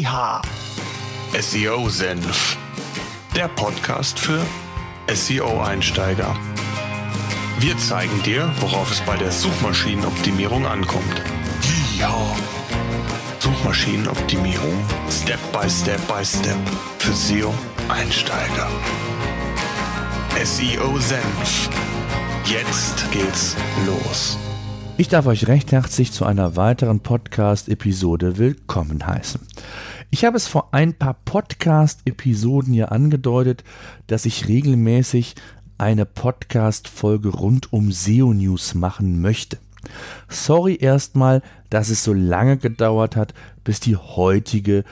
Yeehaw! SEO Senf. Der Podcast für SEO-Einsteiger. Wir zeigen dir, worauf es bei der Suchmaschinenoptimierung ankommt. Yeehaw! Suchmaschinenoptimierung Step by Step by Step für SEO-Einsteiger. SEO Senf. Jetzt geht's los. Ich darf euch recht herzlich zu einer weiteren Podcast-Episode willkommen heißen. Ich habe es vor ein paar Podcast-Episoden ja angedeutet, dass ich regelmäßig eine Podcast-Folge rund um SEO-News machen möchte. Sorry erstmal, dass es so lange gedauert hat, bis die heutige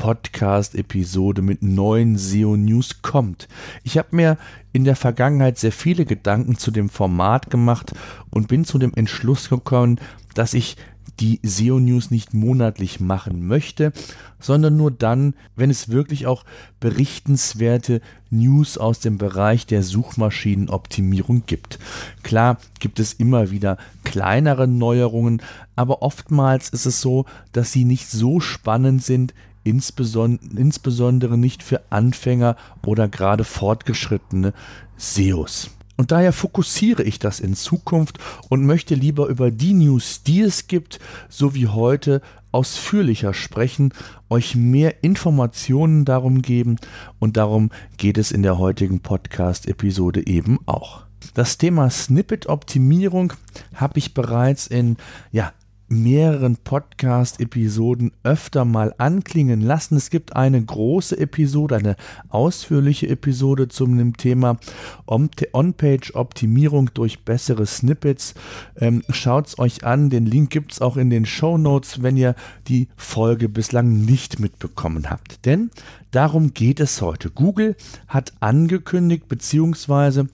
Podcast-Episode mit neuen SEO-News kommt. Ich habe mir in der Vergangenheit sehr viele Gedanken zu dem Format gemacht und bin zu dem Entschluss gekommen, dass ich die SEO-News nicht monatlich machen möchte, sondern nur dann, wenn es wirklich auch berichtenswerte News aus dem Bereich der Suchmaschinenoptimierung gibt. Klar gibt es immer wieder kleinere Neuerungen, aber oftmals ist es so, dass sie nicht so spannend sind, insbesondere nicht für Anfänger oder gerade fortgeschrittene SEOs. Und daher fokussiere ich das in Zukunft und möchte lieber über die News, die es gibt, so wie heute ausführlicher sprechen, euch mehr Informationen darum geben und darum geht es in der heutigen Podcast-Episode eben auch. Das Thema Snippet-Optimierung habe ich bereits in ja, mehreren Podcast-Episoden öfter mal anklingen lassen. Es gibt eine große Episode, eine ausführliche Episode zum Thema On-Page-Optimierung durch bessere Snippets. Ähm, Schaut es euch an, den Link gibt es auch in den Show Notes, wenn ihr die Folge bislang nicht mitbekommen habt. Denn darum geht es heute. Google hat angekündigt, beziehungsweise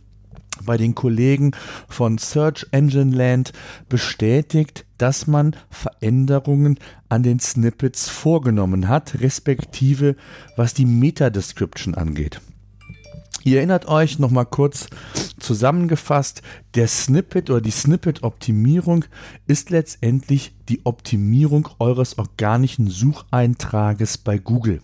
bei den Kollegen von Search Engine Land bestätigt, dass man Veränderungen an den Snippets vorgenommen hat, respektive was die Meta-Description angeht. Ihr erinnert euch nochmal kurz zusammengefasst, der Snippet oder die Snippet-Optimierung ist letztendlich die Optimierung eures organischen Sucheintrages bei Google.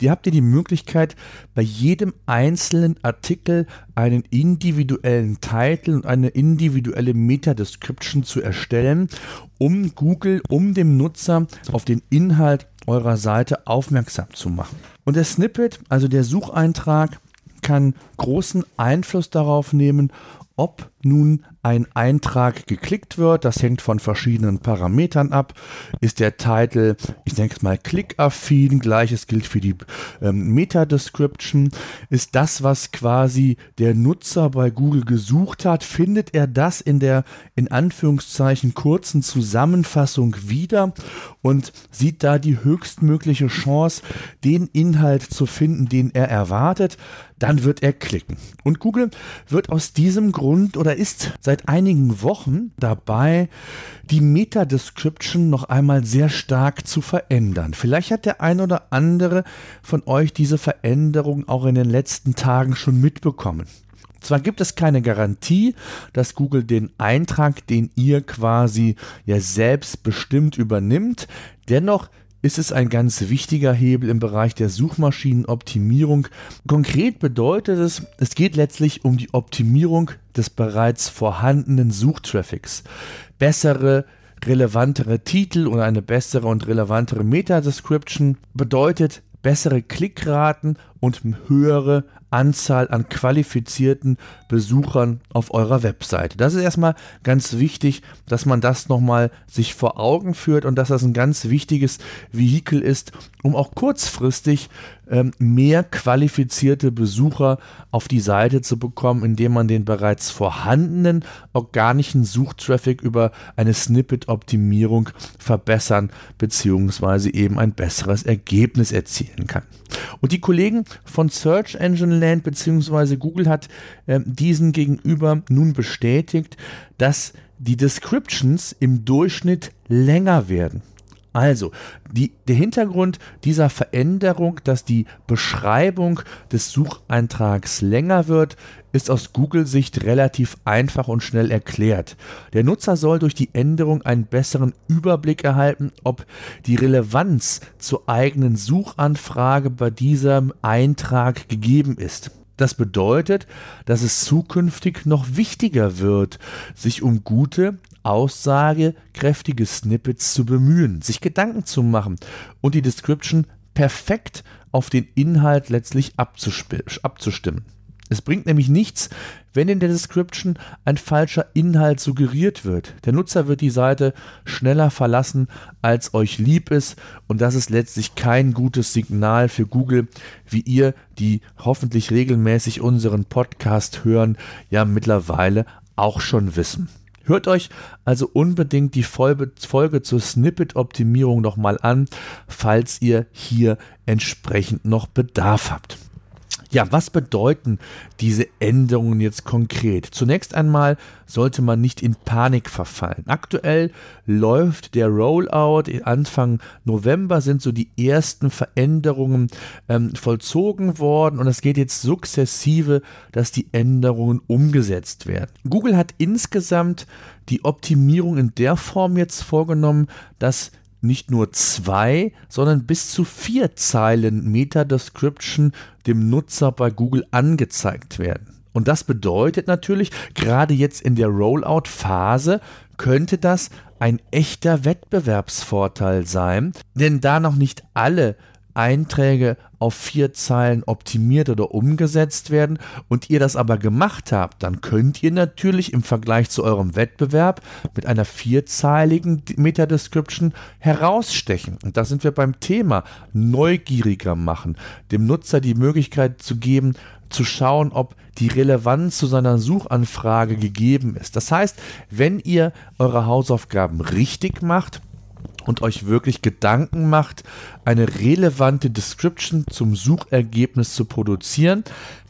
Die habt ihr die Möglichkeit, bei jedem einzelnen Artikel einen individuellen Titel und eine individuelle Meta-Description zu erstellen, um Google, um dem Nutzer auf den Inhalt eurer Seite aufmerksam zu machen. Und der Snippet, also der Sucheintrag, kann großen Einfluss darauf nehmen, ob nun ein Eintrag geklickt wird. Das hängt von verschiedenen Parametern ab. Ist der Titel, ich denke mal, klickaffin, gleiches gilt für die ähm, Meta-Description. Ist das, was quasi der Nutzer bei Google gesucht hat, findet er das in der in Anführungszeichen kurzen Zusammenfassung wieder und sieht da die höchstmögliche Chance, den Inhalt zu finden, den er erwartet, dann wird er klicken. Und Google wird aus diesem Grund oder ist seit einigen Wochen dabei, die Meta-Description noch einmal sehr stark zu verändern. Vielleicht hat der ein oder andere von euch diese Veränderung auch in den letzten Tagen schon mitbekommen. Zwar gibt es keine Garantie, dass Google den Eintrag, den ihr quasi ja selbst bestimmt übernimmt, dennoch ist es ein ganz wichtiger Hebel im Bereich der Suchmaschinenoptimierung. Konkret bedeutet es, es geht letztlich um die Optimierung des bereits vorhandenen Suchtraffics. Bessere relevantere Titel und eine bessere und relevantere Meta-Description bedeutet bessere Klickraten und höhere Anzahl an qualifizierten Besuchern auf eurer Webseite. Das ist erstmal ganz wichtig, dass man das nochmal sich vor Augen führt und dass das ein ganz wichtiges Vehikel ist, um auch kurzfristig ähm, mehr qualifizierte Besucher auf die Seite zu bekommen, indem man den bereits vorhandenen organischen Suchtraffic über eine Snippet-Optimierung verbessern bzw. eben ein besseres Ergebnis erzielen kann. Und die Kollegen von Search Engine Land bzw. Google hat äh, diesen gegenüber nun bestätigt, dass die Descriptions im Durchschnitt länger werden. Also, die, der Hintergrund dieser Veränderung, dass die Beschreibung des Sucheintrags länger wird, ist aus Google-Sicht relativ einfach und schnell erklärt. Der Nutzer soll durch die Änderung einen besseren Überblick erhalten, ob die Relevanz zur eigenen Suchanfrage bei diesem Eintrag gegeben ist. Das bedeutet, dass es zukünftig noch wichtiger wird, sich um gute, aussagekräftige Snippets zu bemühen, sich Gedanken zu machen und die Description perfekt auf den Inhalt letztlich abzustimmen. Es bringt nämlich nichts, wenn in der Description ein falscher Inhalt suggeriert wird. Der Nutzer wird die Seite schneller verlassen, als euch lieb ist und das ist letztlich kein gutes Signal für Google, wie ihr, die hoffentlich regelmäßig unseren Podcast hören, ja mittlerweile auch schon wissen. Hört euch also unbedingt die Folge zur Snippet-Optimierung nochmal an, falls ihr hier entsprechend noch Bedarf habt. Ja, was bedeuten diese Änderungen jetzt konkret? Zunächst einmal sollte man nicht in Panik verfallen. Aktuell läuft der Rollout. Anfang November sind so die ersten Veränderungen ähm, vollzogen worden und es geht jetzt sukzessive, dass die Änderungen umgesetzt werden. Google hat insgesamt die Optimierung in der Form jetzt vorgenommen, dass nicht nur zwei, sondern bis zu vier Zeilen Meta-Description dem Nutzer bei Google angezeigt werden. Und das bedeutet natürlich, gerade jetzt in der Rollout-Phase könnte das ein echter Wettbewerbsvorteil sein, denn da noch nicht alle Einträge auf vier Zeilen optimiert oder umgesetzt werden und ihr das aber gemacht habt, dann könnt ihr natürlich im Vergleich zu eurem Wettbewerb mit einer vierzeiligen Meta-Description herausstechen. Und da sind wir beim Thema neugieriger machen, dem Nutzer die Möglichkeit zu geben, zu schauen, ob die Relevanz zu seiner Suchanfrage gegeben ist. Das heißt, wenn ihr eure Hausaufgaben richtig macht, und euch wirklich Gedanken macht, eine relevante Description zum Suchergebnis zu produzieren,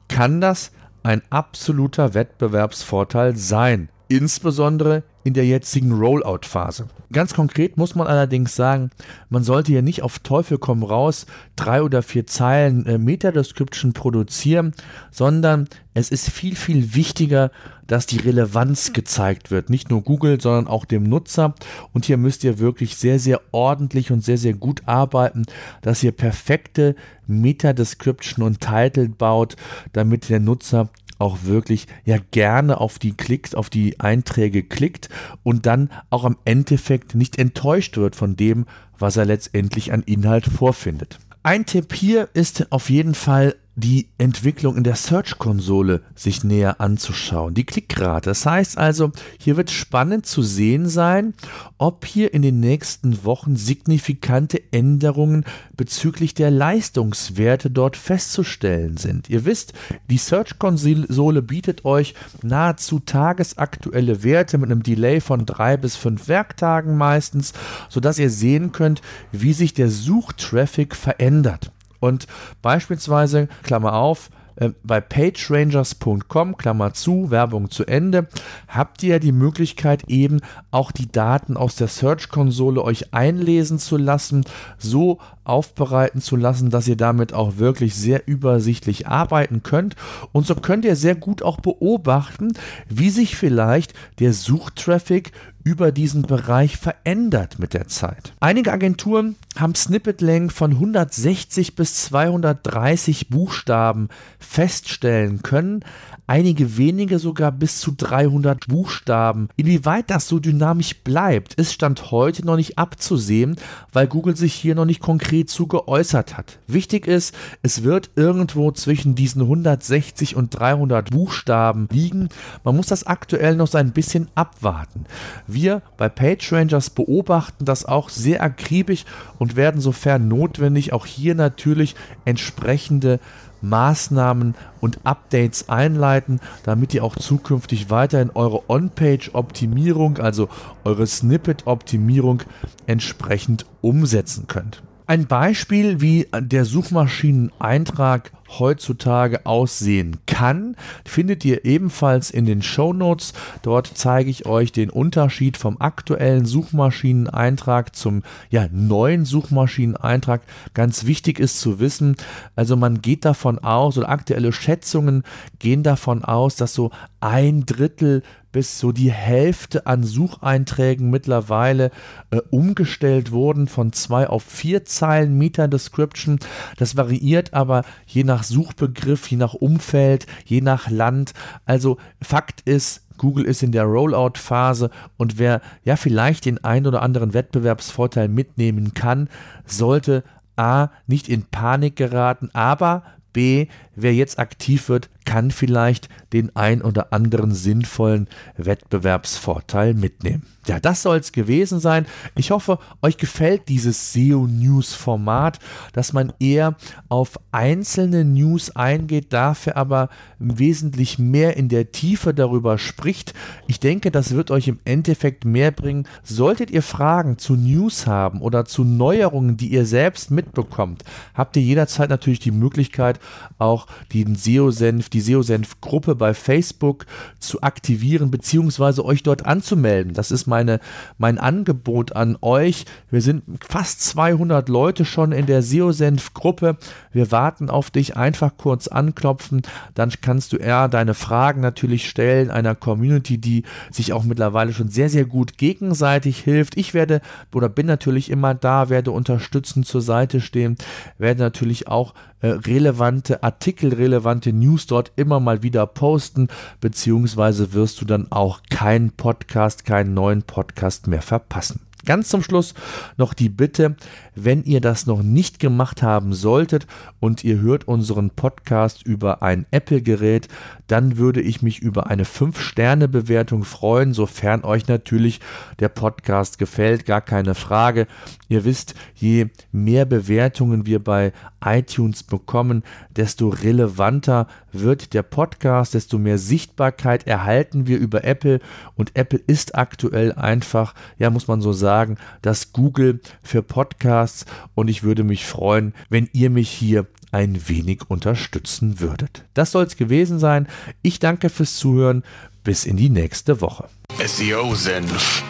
kann das ein absoluter Wettbewerbsvorteil sein. Insbesondere in der jetzigen Rollout-Phase. Ganz konkret muss man allerdings sagen, man sollte hier nicht auf Teufel komm raus drei oder vier Zeilen äh, Meta-Description produzieren, sondern es ist viel, viel wichtiger, dass die Relevanz gezeigt wird. Nicht nur Google, sondern auch dem Nutzer. Und hier müsst ihr wirklich sehr, sehr ordentlich und sehr, sehr gut arbeiten, dass ihr perfekte Meta-Description und Title baut, damit der Nutzer auch wirklich ja gerne auf die klickt, auf die Einträge klickt und dann auch am Endeffekt nicht enttäuscht wird von dem, was er letztendlich an Inhalt vorfindet. Ein Tipp hier ist auf jeden Fall die Entwicklung in der Search-Konsole sich näher anzuschauen. Die Klickrate. Das heißt also, hier wird spannend zu sehen sein, ob hier in den nächsten Wochen signifikante Änderungen bezüglich der Leistungswerte dort festzustellen sind. Ihr wisst, die Search-Konsole bietet euch nahezu tagesaktuelle Werte mit einem Delay von drei bis fünf Werktagen meistens, sodass ihr sehen könnt, wie sich der Suchtraffic verändert. Und beispielsweise, Klammer auf, äh, bei pagerangers.com, Klammer zu, Werbung zu Ende, habt ihr die Möglichkeit eben auch die Daten aus der Search-Konsole euch einlesen zu lassen, so aufbereiten zu lassen, dass ihr damit auch wirklich sehr übersichtlich arbeiten könnt. Und so könnt ihr sehr gut auch beobachten, wie sich vielleicht der Suchtraffic über diesen Bereich verändert mit der Zeit. Einige Agenturen haben Snippetlängen von 160 bis 230 Buchstaben feststellen können, einige wenige sogar bis zu 300 Buchstaben. Inwieweit das so dynamisch bleibt, ist Stand heute noch nicht abzusehen, weil Google sich hier noch nicht konkret zu geäußert hat. Wichtig ist, es wird irgendwo zwischen diesen 160 und 300 Buchstaben liegen. Man muss das aktuell noch so ein bisschen abwarten. Wir bei PageRangers beobachten das auch sehr akribisch und werden sofern notwendig auch hier natürlich entsprechende Maßnahmen und Updates einleiten, damit ihr auch zukünftig weiterhin eure On-Page-Optimierung, also eure Snippet-Optimierung entsprechend umsetzen könnt. Ein Beispiel, wie der Suchmaschineneintrag heutzutage aussehen kann, findet ihr ebenfalls in den Show Notes. Dort zeige ich euch den Unterschied vom aktuellen Suchmaschineneintrag zum ja, neuen Suchmaschineneintrag. Ganz wichtig ist zu wissen, also man geht davon aus, oder aktuelle Schätzungen gehen davon aus, dass so ein Drittel bis so die Hälfte an Sucheinträgen mittlerweile äh, umgestellt wurden von zwei auf vier Zeilen Meta Description. Das variiert aber je nach Suchbegriff, je nach Umfeld, je nach Land. Also Fakt ist, Google ist in der Rollout-Phase und wer ja vielleicht den ein oder anderen Wettbewerbsvorteil mitnehmen kann, sollte A nicht in Panik geraten, aber B, wer jetzt aktiv wird, kann vielleicht den ein oder anderen sinnvollen Wettbewerbsvorteil mitnehmen. Ja, das soll es gewesen sein. Ich hoffe, euch gefällt dieses SEO-News-Format, dass man eher auf einzelne News eingeht, dafür aber wesentlich mehr in der Tiefe darüber spricht. Ich denke, das wird euch im Endeffekt mehr bringen. Solltet ihr Fragen zu News haben oder zu Neuerungen, die ihr selbst mitbekommt, habt ihr jederzeit natürlich die Möglichkeit, auch den SEO-Senf, die SEO-Senf-Gruppe bei Facebook zu aktivieren bzw. euch dort anzumelden. Das ist meine, mein Angebot an euch. Wir sind fast 200 Leute schon in der SEO-Senf-Gruppe. Wir warten auf dich. Einfach kurz anklopfen. Dann kannst du eher deine Fragen natürlich stellen einer Community, die sich auch mittlerweile schon sehr, sehr gut gegenseitig hilft. Ich werde oder bin natürlich immer da, werde unterstützend zur Seite stehen, werde natürlich auch äh, relevante Artikel, relevante News dort immer mal wieder posten, beziehungsweise wirst du dann auch keinen Podcast, keinen neuen Podcast mehr verpassen. Ganz zum Schluss noch die Bitte, wenn ihr das noch nicht gemacht haben solltet und ihr hört unseren Podcast über ein Apple-Gerät, dann würde ich mich über eine 5-Sterne-Bewertung freuen, sofern euch natürlich der Podcast gefällt, gar keine Frage. Ihr wisst, je mehr Bewertungen wir bei iTunes bekommen, desto relevanter wird der Podcast, desto mehr Sichtbarkeit erhalten wir über Apple und Apple ist aktuell einfach, ja, muss man so sagen, das Google für Podcasts und ich würde mich freuen, wenn ihr mich hier ein wenig unterstützen würdet. Das soll es gewesen sein. Ich danke fürs Zuhören. Bis in die nächste Woche. SEO Senf,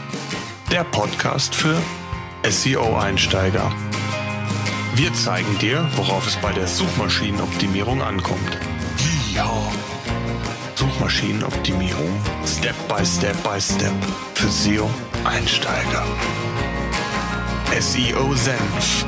der Podcast für SEO-Einsteiger. Wir zeigen dir, worauf es bei der Suchmaschinenoptimierung ankommt. Ja. Suchmaschinenoptimierung Step by Step by Step für SEO-Einsteiger. SEO Senf